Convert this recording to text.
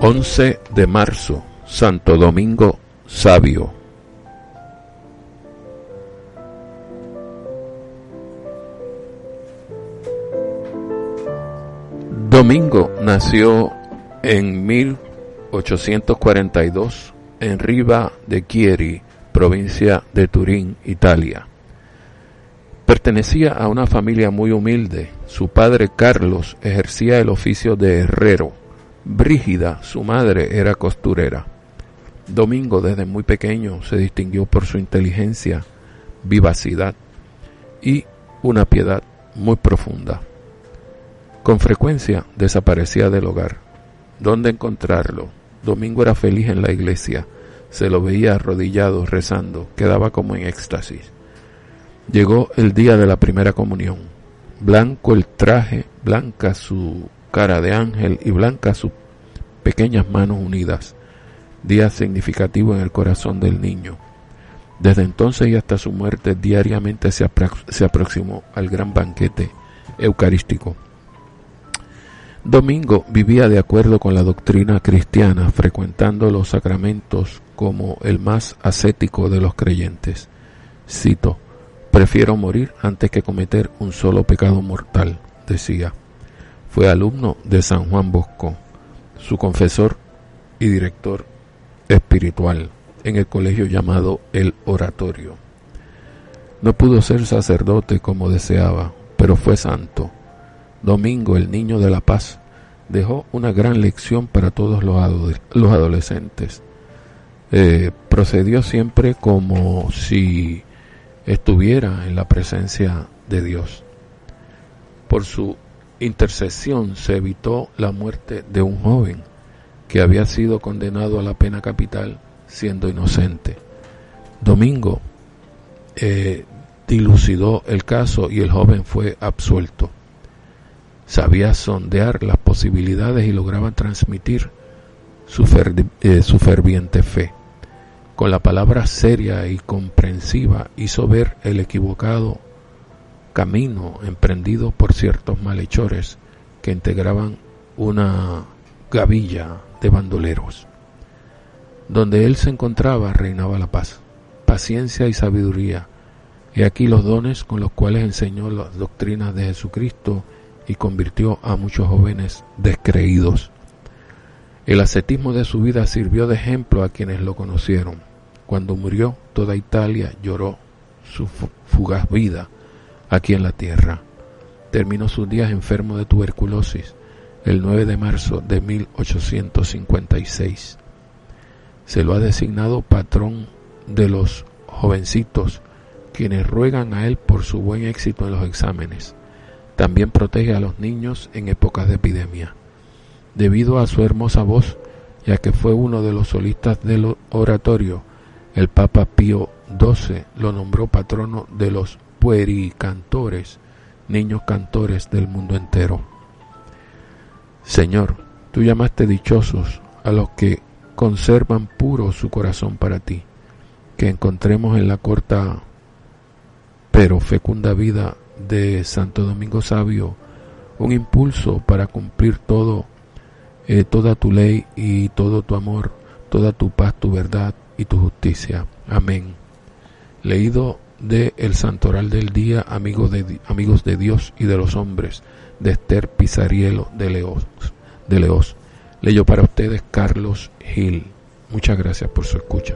Once de marzo, Santo Domingo Sabio. Domingo nació en 1842 en Riva de Chieri, provincia de Turín, Italia. Pertenecía a una familia muy humilde. Su padre Carlos ejercía el oficio de herrero. Brígida, su madre, era costurera. Domingo desde muy pequeño se distinguió por su inteligencia, vivacidad y una piedad muy profunda. Con frecuencia desaparecía del hogar. ¿Dónde encontrarlo? Domingo era feliz en la iglesia. Se lo veía arrodillado rezando, quedaba como en éxtasis. Llegó el día de la primera comunión. Blanco el traje, blanca su cara de ángel y blanca sus pequeñas manos unidas. Día significativo en el corazón del niño. Desde entonces y hasta su muerte diariamente se, se aproximó al gran banquete eucarístico. Domingo vivía de acuerdo con la doctrina cristiana, frecuentando los sacramentos como el más ascético de los creyentes. Cito, prefiero morir antes que cometer un solo pecado mortal, decía. Fue alumno de San Juan Bosco, su confesor y director espiritual en el colegio llamado El Oratorio. No pudo ser sacerdote como deseaba, pero fue santo. Domingo, el niño de la paz, dejó una gran lección para todos los, los adolescentes. Eh, procedió siempre como si estuviera en la presencia de Dios. Por su intercesión se evitó la muerte de un joven que había sido condenado a la pena capital siendo inocente. Domingo eh, dilucidó el caso y el joven fue absuelto. Sabía sondear las posibilidades y lograba transmitir su, eh, su ferviente fe. Con la palabra seria y comprensiva hizo ver el equivocado camino emprendido por ciertos malhechores que integraban una gavilla de bandoleros. Donde él se encontraba reinaba la paz, paciencia y sabiduría. He aquí los dones con los cuales enseñó las doctrinas de Jesucristo y convirtió a muchos jóvenes descreídos. El ascetismo de su vida sirvió de ejemplo a quienes lo conocieron. Cuando murió, toda Italia lloró su fugaz vida aquí en la tierra. Terminó sus días enfermo de tuberculosis el 9 de marzo de 1856. Se lo ha designado patrón de los jovencitos, quienes ruegan a él por su buen éxito en los exámenes. También protege a los niños en épocas de epidemia. Debido a su hermosa voz, ya que fue uno de los solistas del oratorio, el Papa Pío XII lo nombró patrono de los puericantores, niños cantores del mundo entero. Señor, tú llamaste dichosos a los que conservan puro su corazón para ti, que encontremos en la corta pero fecunda vida de Santo Domingo Sabio un impulso para cumplir todo, eh, toda tu ley y todo tu amor, toda tu paz, tu verdad y tu justicia. Amén. Leído de El Santoral del Día, amigos de, amigos de Dios y de los hombres, de Esther Pizarielo de Leos. De Leos. Leyó para ustedes Carlos Gil. Muchas gracias por su escucha.